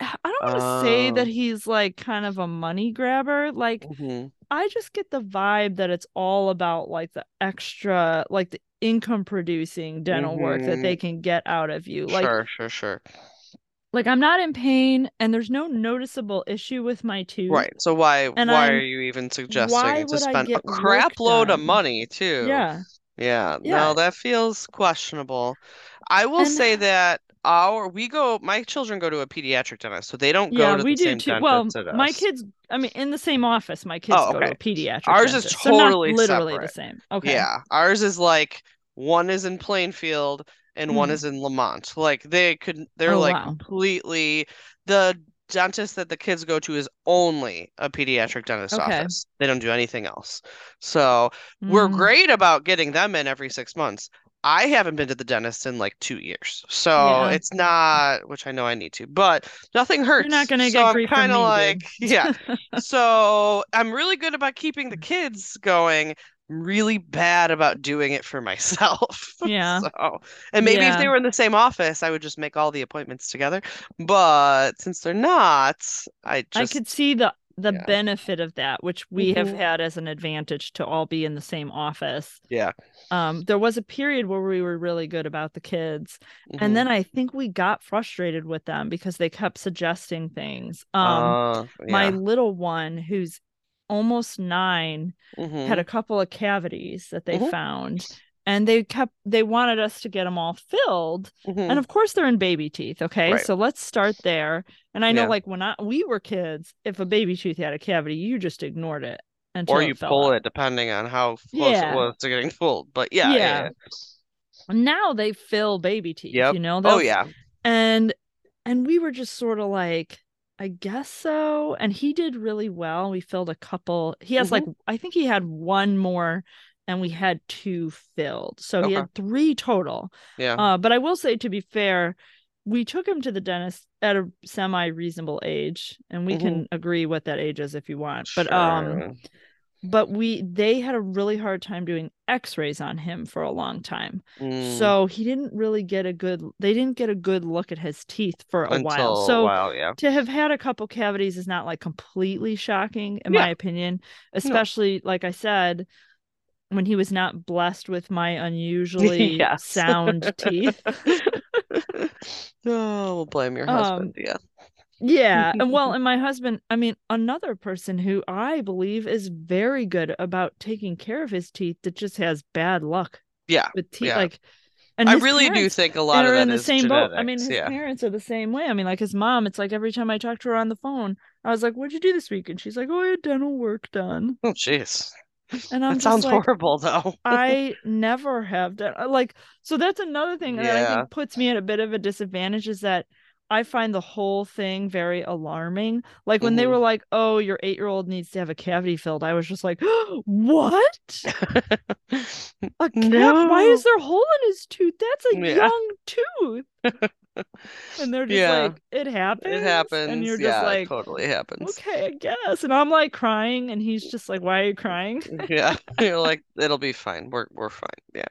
I don't want to say Oh. that he's like kind of a money grabber. Like Mhm. I just get the vibe that it's all about like the extra, like the income producing dental work that Mhm. they can get out of you. Like, Sure, sure, sure. Like I'm not in pain and there's no noticeable issue with my tooth. Right. So why And why I'm- are you even suggesting to spend a crap load of money too? Yeah. Yeah, Yeah. no, that feels questionable. I will And- say that our we go my children go to a pediatric dentist, so they don't go Yeah, to we the do too. Well, my kids, I mean, in the same office, my kids Oh, go to a pediatric Ours is dentist. So not totally literally the same. Okay. Yeah, ours is like one is in Plainfield and one Mm. is in Lemont. Like they could they're Oh, like wow. completely the dentist that the kids go to is only a pediatric dentist Okay. office. They don't do anything else. So we're Mm. great about getting them in every six months. I haven't been to the dentist in like two years, so Yeah. it's not, which I know I need to, but nothing hurts. You're not gonna So get I'm grief kind of dude. like, yeah. So I'm really good about keeping the kids going. Really bad about doing it for myself. Yeah. So, and maybe if they were in the same office, I would just make all the appointments together. But since they're not, I I could see the the yeah. benefit of that, which we have Mhm. had as an advantage to all be in the same office. yeah. Um, there was a period where we were really good about the kids, Mhm. and then I think we got frustrated with them because they kept suggesting things. Um, Uh, my little one, who's almost nine, Mhm. had a couple of cavities that they Mhm. found, and they kept they wanted us to get them all filled. Mhm. And of course they're in baby teeth, okay? Right. So let's start there. And I know Yeah. like when I we were kids, if a baby tooth had a cavity, you just ignored it until or you fell pull out. it depending on how close Yeah. it was to getting pulled. But yeah, yeah. Now they fill baby teeth, Yep. you know? Oh yeah. And and we were just sort of like I guess so. And he did really well. We filled a couple. He has like Mm-hmm. I think he had one more and we had two filled. So he had three total. Yeah. Uh, but I will say, to be fair, we took him to the dentist at a semi reasonable age, and we Mhm. can agree what that age is if you want. But um, Sure. But we they had a really hard time doing X-rays on him for a long time, Mm, so he didn't really get a good. They didn't get a good look at his teeth for a until while. a So while, yeah. to have had a couple cavities is not like completely shocking in Yeah. my opinion, especially like I said. When he was not blessed with my unusually sound teeth. Oh, we'll blame your Um, husband. Yeah. Yeah. And well, and my husband, I mean, another person who I believe is very good about taking care of his teeth that just has bad luck Yeah. with teeth. yeah. Like And I really do think a lot of are that in the same boat. I mean, his yeah. parents are the same way. I mean, like his mom, it's like every time I talk to her on the phone, I was like, What'd you do this week? And she's like, Oh, I had dental work done. Oh, jeez. And I'm That sounds like, horrible, though. I never have done like so that's another thing that I think puts me at a bit of a disadvantage is that I find the whole thing very alarming. Like when they were mm-hmm. like, "Oh, your 8-year-old needs to have a cavity filled." I was just like, "What? A cav- Why is there a hole in his tooth? That's a Yeah. young tooth." and they're just Yeah. like, "It happens." It happens. And you're yeah, just like, totally happens. "Okay, I guess." And I'm like crying and he's just like, "Why are you crying?" Yeah. You're like, it'll be fine. We're we're fine. Yeah.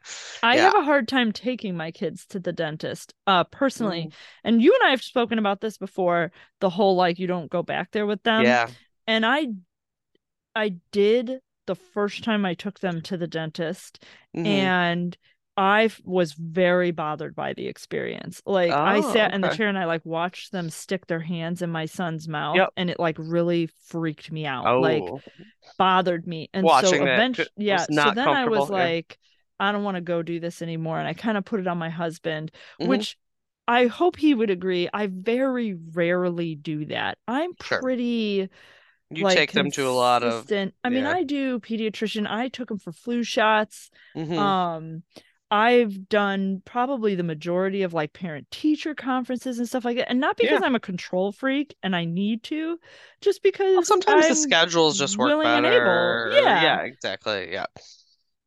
I Yeah. have a hard time taking my kids to the dentist, uh, personally. Mm. And you and I have spoken about this before, the whole like you don't go back there with them. Yeah. And I I did the first time I took them to the dentist Mhm. and I was very bothered by the experience. Like I Oh, sat in the chair and I like watched them stick their hands in my son's mouth Yep. and it like really freaked me out. Like Oh, bothered me. And so Watching that eventually, yeah. So then I was yeah. like, I don't want to go do this anymore. And I kind of put it on my husband, Mhm. which I hope he would agree. I very rarely do that. I'm Sure. pretty you like take them to a lot of. I mean, yeah. I do pediatrician. I took them for flu shots. Mhm. Um, I've done probably the majority of like parent teacher conferences and stuff like that. And not because I'm a control freak and I need to, just because Well, sometimes the I'm schedules just work willing and able. better. Yeah. Yeah, exactly. Yeah.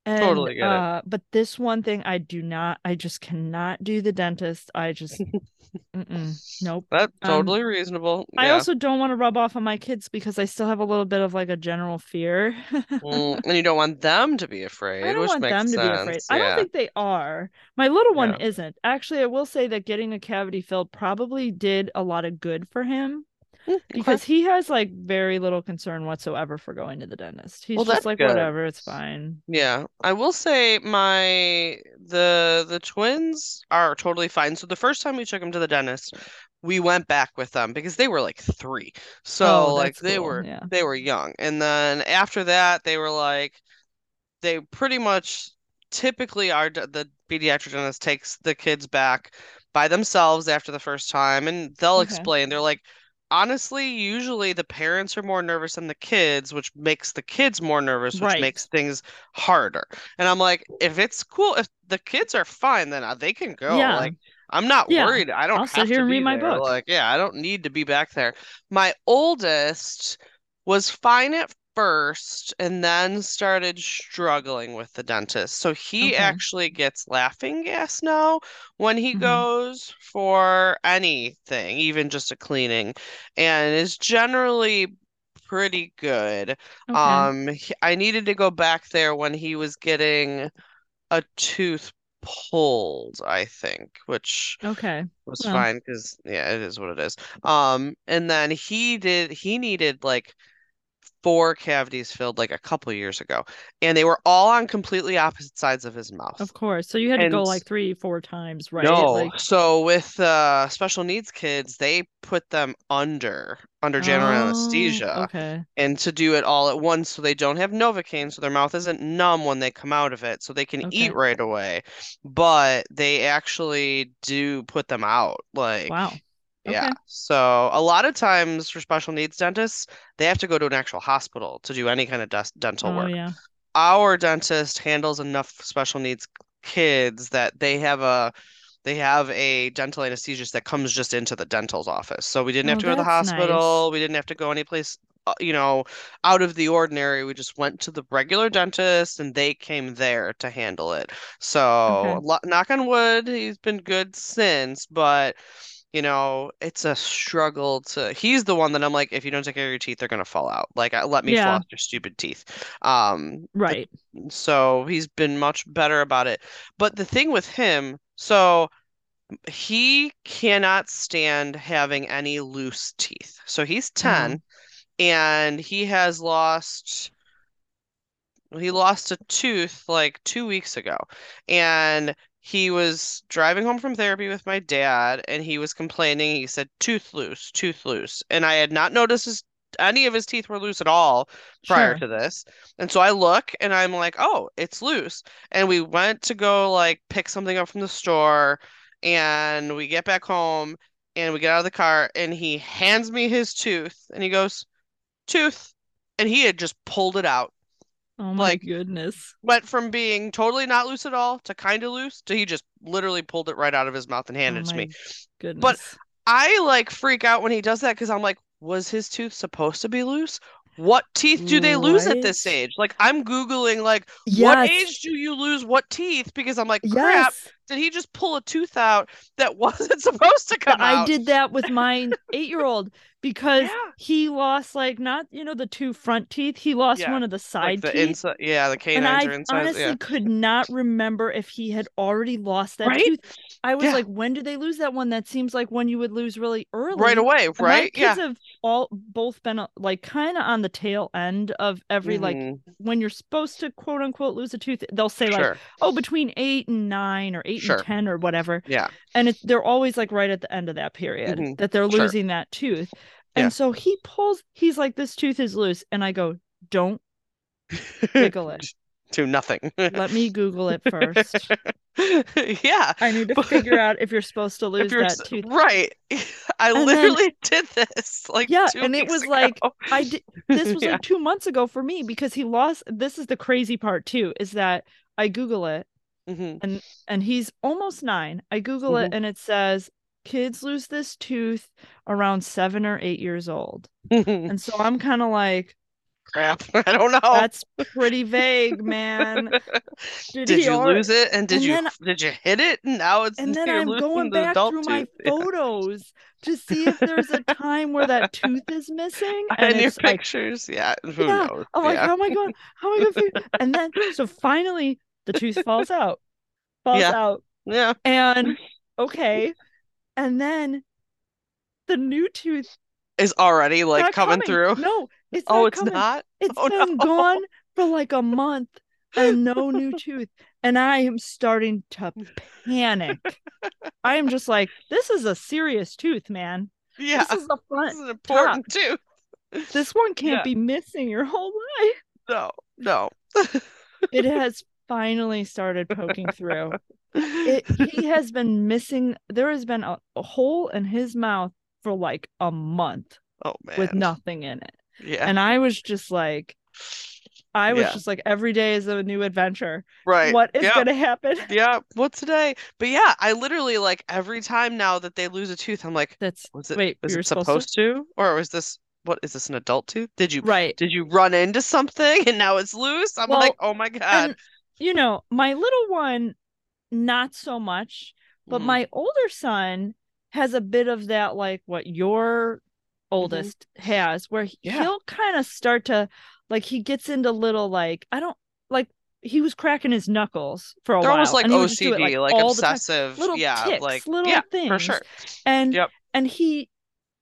And, Totally get it. uh, but this one thing I do not, I just cannot do the dentist. I just, nope. That's Um, totally reasonable. I also don't want to rub off on my kids because I still have a little bit of like a general fear. Mm, and you don't want them to be afraid, I don't which want makes them to be afraid. sense. I don't think they are. My little one Yeah. isn't. Actually, I will say that getting a cavity filled probably did a lot of good for him Mm, okay. because he has like very little concern whatsoever for going to the dentist. He's Well, just like, good. whatever, it's fine. Yeah, I will say my the the twins are totally fine. So the first time we took them to the dentist, we went back with them because they were like three. So Oh, like they cool, were yeah. they were young. And then after that, they were like they pretty much typically our the pediatric dentist takes the kids back by themselves after the first time and they'll Okay. explain. They're like Honestly, usually the parents are more nervous than the kids, which makes the kids more nervous, which Right. makes things harder. And I'm like, if it's cool, if the kids are fine, then uh, they can go. Yeah. Like, I'm not Yeah. worried. I don't I'll sit have here to read my there. book. Like, yeah, I don't need to be back there. My oldest was fine at first and then started struggling with the dentist. So he Okay. actually gets laughing gas now when he Mhm. goes for anything, even just a cleaning, and is generally pretty good. Okay. Um, he- I needed to go back there when he was getting a tooth pulled, I think, which okay. was Well. fine because yeah, it is what it is. Um, and then he did he needed like four cavities filled like a couple years ago, and they were all on completely opposite sides of his mouth. Of course. So you had to go like three, four times, right? No, Like, so with uh special needs kids, they put them under under general Oh, anesthesia Okay. and to do it all at once so they don't have Novocaine, so their mouth isn't numb when they come out of it, so they can Okay. eat right away. But they actually do put them out. Like Wow. Yeah. Okay. So a lot of times for special needs dentists, they have to go to an actual hospital to do any kind of des- dental Oh work. yeah. Our dentist handles enough special needs kids that they have a they have a dental anesthesiologist that comes just into the dental's office. So we didn't have Oh, to go to the hospital. We didn't have to go anyplace, uh, you know, out of the ordinary. We just went to the regular dentist and they came there to handle it. So, Okay. knock on wood, he's been good since, but you know, it's a struggle to. He's the one that I'm like, if you don't take care of your teeth, they're gonna fall out. Like, let me Yeah. floss your stupid teeth. Um, Right. so he's been much better about it. But the thing with him, so he cannot stand having any loose teeth. So he's 10 and he has lost he lost a tooth like two weeks ago. And he was driving home from therapy with my dad and he was complaining. He said, tooth loose, tooth loose. And I had not noticed his any of his teeth were loose at all prior Sure. to this. And so I look and I'm like, oh, it's loose. And we went to go like pick something up from the store and we get back home and we get out of the car and he hands me his tooth and he goes, tooth. And he had just pulled it out. Oh my Like- goodness. Went from being totally not loose at all to kind of loose to he just literally pulled it right out of his mouth and handed oh it to me. Goodness. But I like freak out when he does that because I'm like, was his tooth supposed to be loose? What teeth do they lose at this age? Like I'm Googling like what age do you lose what teeth? Because I'm like, crap, Yes. did he just pull a tooth out that wasn't supposed to come I out? did that with my eight-year-old because Yeah. he lost like not you know the two front teeth. He lost Yeah, one of the like side the teeth. inside, yeah, the and canines I are inside. honestly yeah. could not remember if he had already lost that Right? tooth. I was like, when did they lose that one? That seems like one you would lose really early. Right away, And my right? Yeah. kids have all both been uh, like kind of on the tail end of every like Mhm, when you're supposed to quote unquote lose a tooth. They'll say like, Sure. oh, between eight and nine or eight Sure. and ten or whatever. Yeah. And it's they're always like right at the end of that period Mhm, that they're sure. losing that tooth. And Yeah. so he pulls, he's like, this tooth is loose. And I go, don't wiggle it. to nothing. Let me Google it first. yeah. I need to figure out if you're supposed to lose that tooth. right. I And then- literally did this like Yeah, two and it was like. I did this was Yeah. like two months ago for me because he lost this is the crazy part too, is that I Google it Mhm. and he's almost nine. I Google it and it says kids lose this tooth around seven or eight years old. And so I'm kind of like, Crap. I don't know. that's pretty vague, man. Did, Did you alre- lose it? And did and you then- did you hit it? And now it's And then I'm going back through my tooth. Yeah. photos to see if there's a time where that tooth is missing. And your it's like, pictures, yeah. Who Yeah, knows? I'm like, yeah. how am I going? How am I going to? And then, so finally, the tooth falls out, falls Yeah. out, yeah. and okay, and then the new tooth Is already like not coming, through. No, it's oh, not it's coming. not. It's Oh, been no. gone for like a month and no new tooth, and I am starting to panic. I am just like, this is a serious tooth, man. Yeah. This is the This front. is important too. This one can't Yeah. be missing your whole life. No, no. It has finally started poking through. it, he has been missing there has been a, a hole in his mouth for like a month oh man. with nothing in it Yeah. and i was just like i was Yeah. just like every day is a new adventure right. what is yeah. going to happen Yeah. What's today? But yeah, I literally like every time now that they lose a tooth, I'm like, that's was it wait was it supposed, to? Or was this what is this an adult tooth? Did you right did you run into something and now it's loose? I'm Well, like, oh my God. and you know my little one not so much but Mhm. my older son has a bit of that like what your oldest has where he- Mm-hmm. Yeah. he'll kind of start to like he gets into little like i don't like he was cracking his knuckles for a They're while almost like and he would just do OCD, it, like, time. obsessive. little yeah, ticks, like little yeah, things for sure. and Yep. and he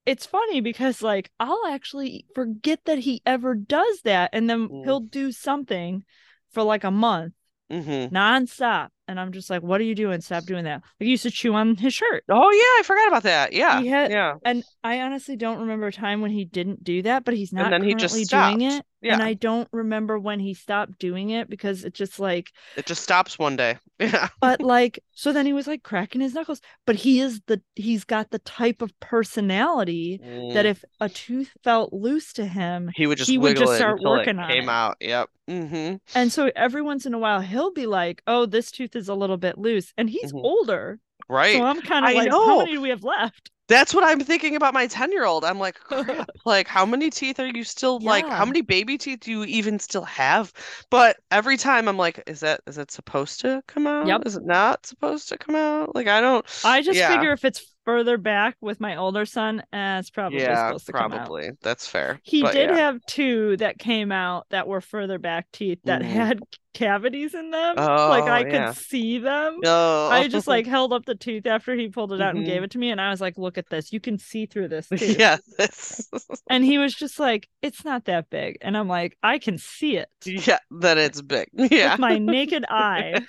it's funny because like i'll actually forget that he ever does that and then Mm. he'll do something for like a month hmm nonstop and i'm just like what are you doing stop doing that like he used to chew on his shirt Oh yeah, I forgot about that. Yeah. Had- yeah. and i honestly don't remember a time when he didn't do that but he's not And then he just currently doing it Yeah. and i don't remember when he stopped doing it because it just like It just stops one day. Yeah. but like so then he was like cracking his knuckles but he is the he's got the type of personality that Mm. if a tooth felt loose to him he would just he would just start working it on came it. out. Yep. Mm-hmm. and so every once in a while he'll be like oh this tooth is a little bit loose and he's Mhm. older Right. so i'm kind of like know. how many do we have left That's what I'm thinking about my 10 year old. I'm like, like, how many teeth are you still like, how many baby teeth do you even still have? But every time I'm like, is that is it supposed to come out? Yep. Is it not supposed to come out? Like, I don't, i just Yeah. figure if it's further back with my older son eh, it's probably yeah, supposed to come out probably. That's fair. he But did yeah. have two that came out that were further back teeth that Mhm. had cavities in them Oh, like i could see them Oh. I just like held up the tooth after he pulled it out and Mhm. gave it to me, and I was like, "Look at this! You can see through this tooth." yeah, this, And he was just like, "It's not that big," and I'm like, "I can see it yeah, that it's big. Yeah. with my naked eye."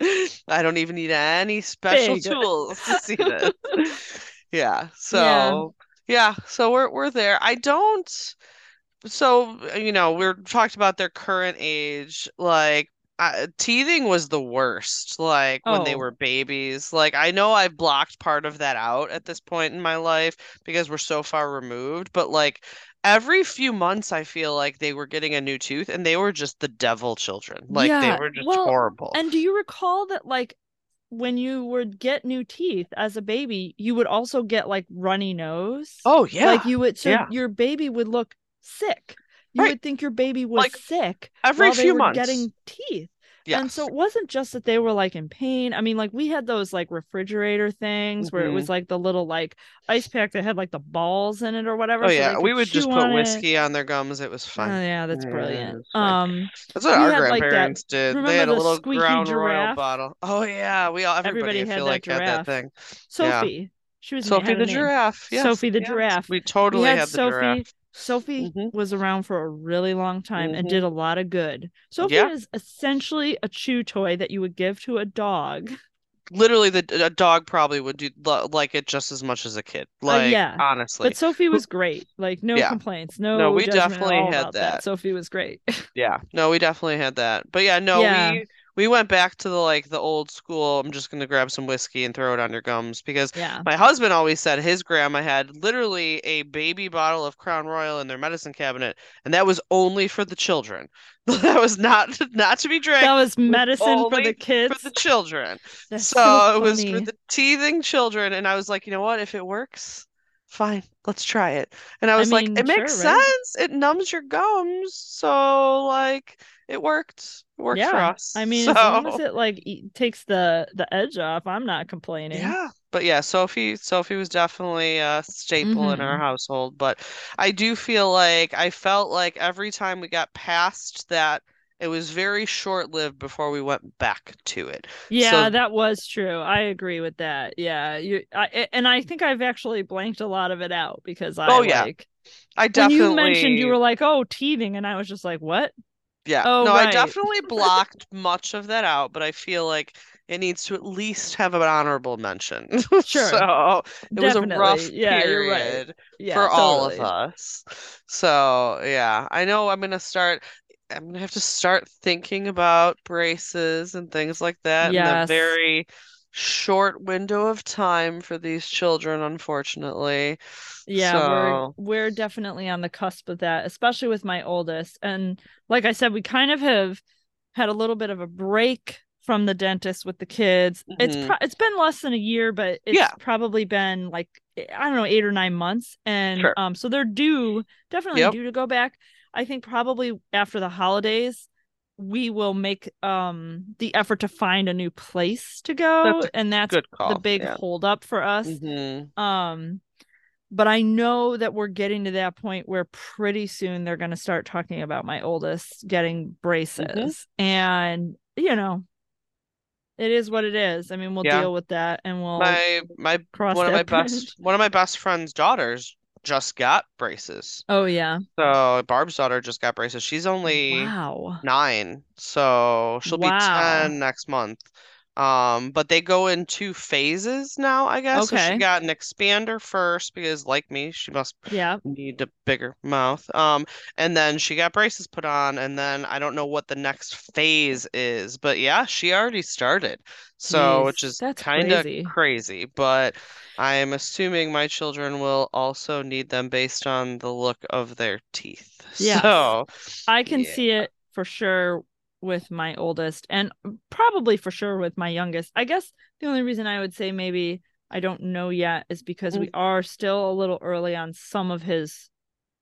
I don't even need any special Big. tools to see this. Yeah. So yeah, so we're we're there. I don't so you know, we're talked about their current age. Like uh, teething was the worst. Like when they Oh. were babies. Like I know I've blocked part of that out at this point in my life because we're so far removed. But like every few months, I feel like they were getting a new tooth, and they were just the devil children. Like they were just well, horrible. And do you recall that like when you would get new teeth as a baby, you would also get like runny nose? Oh yeah, Like you would so yeah. your baby would look sick. You Right. would think your baby was Like, sick every few months. getting teeth. And so it wasn't just that they were like in pain. I mean, like we had those like refrigerator things where it was like the little like ice pack that had like the balls in it or whatever. Oh so yeah, we would just put on it. whiskey on their gums. It was fun. Oh yeah, that's Yeah, brilliant. Um That's what our had, like, that- grandparents did. They had a the little squeaky Crown Royal giraffe? bottle. Oh yeah, we all everybody, Everybody had feel that like had that thing. Sophie. She was Sophie the giraffe. Yes, Sophie the yes. giraffe. We totally we had, had the Sophie. giraffe. Sophie Mhm. was around for a really long time and Mhm. did a lot of good. Sophie Yeah. is essentially a chew toy that you would give to a dog. Literally, the a dog probably would do like it just as much as a kid. Like Uh, yeah. honestly, But Sophie was great. Like no Yeah. complaints. No, No, we definitely had about that. Sophie was great. yeah. No, we definitely had that. But yeah, no, Yeah. we we went back to the like the old school. I'm just gonna grab some whiskey and throw it on your gums because yeah. My husband always said his grandma had literally a baby bottle of Crown Royal in their medicine cabinet, and that was only for the children. That was not not to be drank That was medicine for the kids. for the children. So, so it was for the teething children, and I was like, you know what? If it works, fine, let's try it. And I was like, mean, it makes right? sense. It numbs your gums, so like it worked. It worked for us. I mean, as long as it like takes the the edge off, I'm not complaining. Yeah, but yeah, Sophie Sophie was definitely a staple in our Mhm. household. But I do feel like I felt like every time we got past that, it was very short-lived before we went back to it. Yeah, So- that was true. I agree with that. Yeah, you I, and I think I've actually blanked a lot of it out because I Oh, yeah. like I when definitely you mentioned you were like, "Oh, teething," and I was just like, "What?" yeah. Oh, No, I definitely blocked much of that out, but I feel like it needs to at least have an honorable mention. Sure. So it was a Definitely. rough Yeah, you're right. period. Yeah, for all of us. So, yeah, I know I'm gonna start I'm gonna have to start thinking about braces and things like that in a very short window of time for these children, unfortunately. Yeah, So, we're we're definitely on the cusp of that, especially with my oldest. And like I said, we kind of have had a little bit of a break from the dentist with the kids. It's Mhm. pro- it's been less than a year, but it's Yeah. probably been like I don't know, 8 or 9 months. And Sure. um so they're due, definitely Yep. due to go back. I think probably after the holidays we will make um the effort to find a new place to go That's and that's the big Yeah. hold up for us. Mhm. Um, but I know that we're getting to that point where pretty soon they're going to start talking about my oldest getting braces. And, you know, it is what it is. I mean, we'll Yeah. deal with that and we'll My my cross one of my bridge. best one of my best friend's daughters just got braces. Oh, yeah. So Barb's daughter just got braces. She's only Wow. nine, so she'll be 10 next month. Um, but they go in two phases now, I guess. So Okay. she got an expander first because, like me, she must Yeah. need a bigger mouth. Um, and then she got braces put on, and then I don't know what the next phase is, but yeah, she already started. So, which is that's kind of crazy. crazy, but I am assuming my children will also need them based on the look of their teeth. Yeah. So, I can yeah. see it for sure with my oldest and probably for sure with my youngest. I guess the only reason I would say maybe I don't know yet is because Mm. we are still a little early on some of his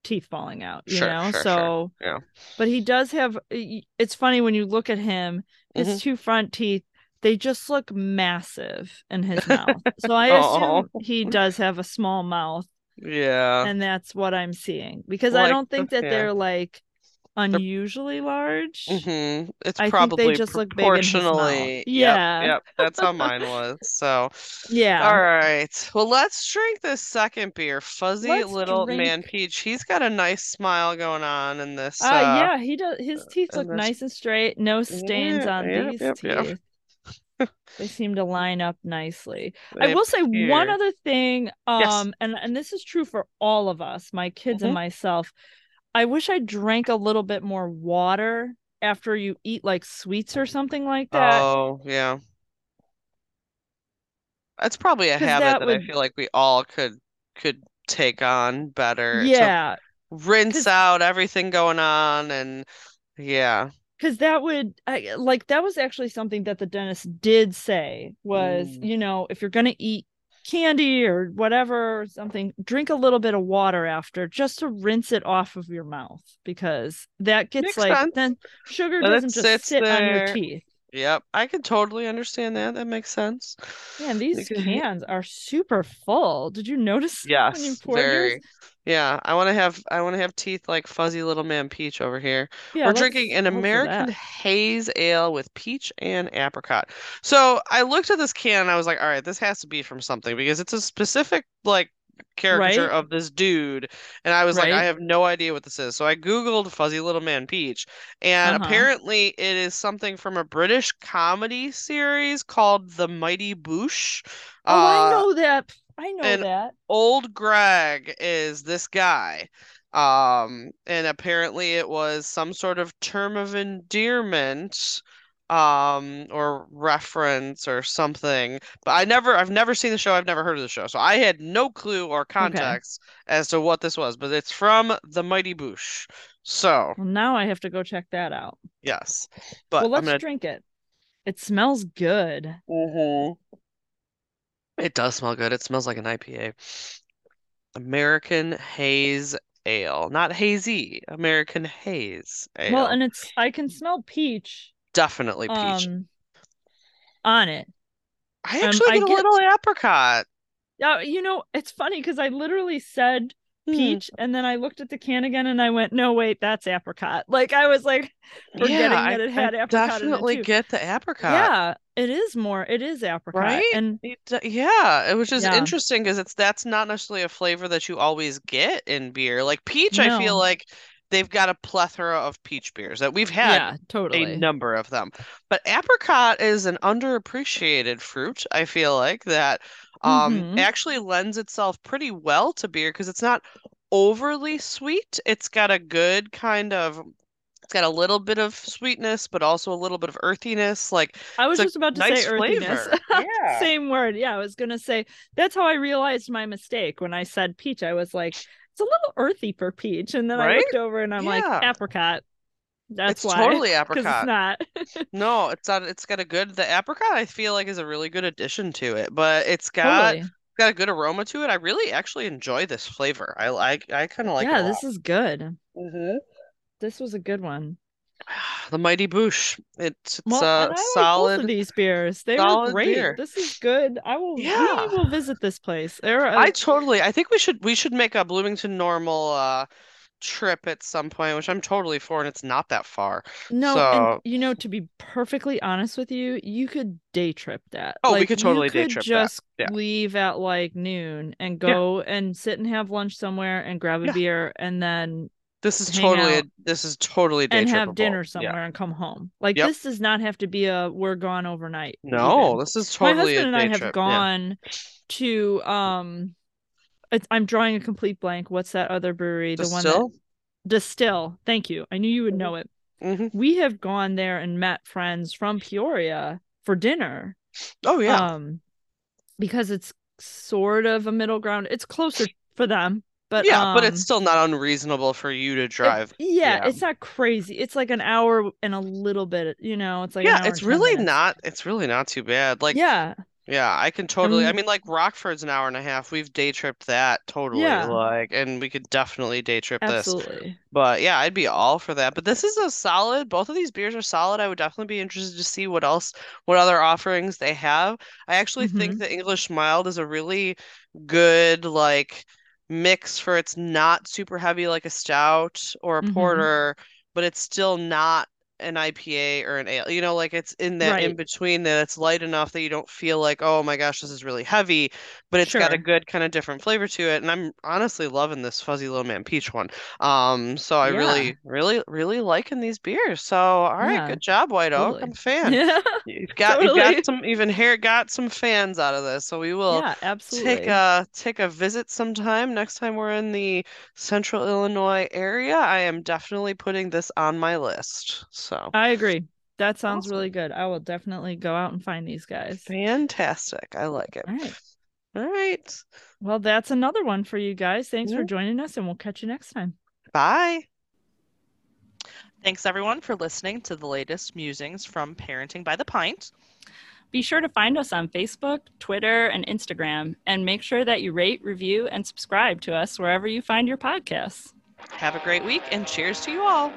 teeth falling out, you Sure, know? sure, sure. so, Yeah. but he does have, it's funny when you look at him, his Mhm. two front teeth, they just look massive in his mouth. so I assume he does have a small mouth Yeah. and that's what I'm seeing because I don't think that yeah. they're like unusually large. hmm It's I think they probably just look big proportionally. Yep, Yeah. Yep. That's how mine was. So, Yeah. all right. Well, let's drink this second beer. Fuzzy Let's little drink- man peach. He's got a nice smile going on in this. Uh, Uh, yeah, he does. His teeth look that's- nice and straight. No stains Yeah, on yep, these yep, yep. teeth. They seem to line up nicely. I they will say one other thing, Yes. um, and and this is true for all of us, my kids Mhm. and myself. I wish I drank a little bit more water after you eat like sweets or something like that. Oh, yeah. That's probably a habit that that I feel like we all could could take on better to yeah, rinse 'cause- out everything going on and yeah. because that would I, like that was actually something that the dentist did say was Mm. you know if you're gonna eat candy or whatever or something drink a little bit of water after just to rinse it off of your mouth because that gets Makes like sense. then sugar doesn't just sit on your teeth Yep, I can totally understand that. That makes sense. man these can- cans are super full did you notice you Yes, yours? very. Yeah, I want to have I want to have teeth like fuzzy little man peach over here. yeah We're drinking an American haze ale with peach and apricot. So I looked at this can and I was like, all right, this has to be from something because it's a specific like caricature Right. of this dude. And I was like, I have no idea what this is. So I Googled fuzzy little man peach. And Uh-huh. apparently it is something from a British comedy series called The Mighty Boosh. oh i Uh, know that i know that old Greg is this guy. Um, and apparently it was some sort of term of endearment, um, or reference or something. But I never, I've never seen the show. I've never heard of the show. So I had no clue or context as to what this was, but it's from The Mighty Boosh. So, well now i have to go check that out yes. But well let's gonna drink it it smells good Mhm. It does smell good. It smells like an IPA. American Haze Ale. Not hazy, American Haze Ale. Well, and it's I can smell peach Definitely peach. um on it. I um, actually I get a get- little apricot. Yeah, you know, it's funny because I literally said Hmm. peach and then I looked at the can again and I went, no, wait, that's apricot. Like I was like forgetting Yeah, that it had I apricot in it definitely get the apricot. Yeah, it is more. It is apricot. Right? And yeah, it was just Yeah. interesting because it's that's not necessarily a flavor that you always get in beer. Like peach, I feel like they've got a plethora of peach beers that we've had yeah, totally. a number of them. But apricot is an underappreciated fruit, I feel like, that um Mhm. actually lends itself pretty well to beer because it's not overly sweet. It's got a good kind of it's got a little bit of sweetness, but also a little bit of earthiness. Like I was just about to nice say earthiness. Yeah. Same word. Yeah, I was gonna say that's how I realized my mistake when I said peach. I was like, it's a little earthy for peach, and then I looked over and I'm like, apricot. That's it's why. totally apricot. it's not. No, it's not. It's got a good. The apricot, I feel like, is a really good addition to it, but it's got totally. got a good aroma to it. I really actually enjoy this flavor. I like. I kind of like yeah, this is good. Mhm. This was a good one. The Mighty Boosh. It's it's Well, both solid. these beers. They were great. beer. This is good. I will. Yeah. We will visit this place. A- I totally. I think we should we should make a Bloomington Normal uh trip at some point, which I'm totally for, and it's not that far. no, so- and you know, to be perfectly honest with you, you could day trip that. Oh, we Like, could totally you day could trip that. just Yeah. leave at like noon and Yeah. go and sit and have lunch somewhere and grab a Yeah. beer and then This is Hang totally a, this is totally and have dinner Yeah. somewhere and come home. Like Yep. this does not have to be a we're gone overnight. No, even. this is My totally a husband and I have trip. Yeah. gone to um I'm drawing a complete blank. What's that other brewery? The one that Destihl? Destihl. Thank you. I knew you would know it. hmm We have gone there and met friends from Peoria for dinner. Oh yeah. Um because it's sort of a middle ground. It's closer for them, but yeah, but um, it's still not unreasonable for you to it- drive. yeah, yeah. it's not crazy. It's like an hour and a little bit, you know, it's like an yeah, it's really minutes. not it's really not too bad. Like yeah, yeah, I can totally I Um, mean like Rockford's an hour and a half. We've day tripped that totally. Yeah. Like and we could definitely day trip this. absolutely. But yeah, I'd be all for that. But this is a solid, both of these beers are solid. I would definitely be interested to see what else, what other offerings they have. I actually think Mhm. the English mild is a really good like mix for it's not super heavy like a stout or a Mhm. porter, but it's still not an IPA or an ale. You know, like it's in that Right. in between that it's light enough that you don't feel like, oh my gosh, this is really heavy, but it's got a good kind of different flavor to it. And I'm honestly loving this Fuzzy Little Man Peach one. Um, so I Yeah. really, really, really liking these beers. So all right, Yeah, good job, White Oak. totally. I'm a fan. Yeah. You've got you've got some even here got some fans out of this. So we will Yeah, absolutely. take a take a visit sometime next time we're in the central Illinois area. I am definitely putting this on my list. So I agree. That sounds Awesome. really good. I will definitely go out and find these guys. fantastic. I like it. All right. All right. Well, that's another one for you guys. Thanks for joining us, and we'll catch you next time. Bye. Thanks everyone for listening to the latest musings from Parenting by the Pint. Be sure to find us on Facebook, Twitter, and Instagram, and make sure that you rate, review, and subscribe to us wherever you find your podcasts. Have a great week and cheers to you all.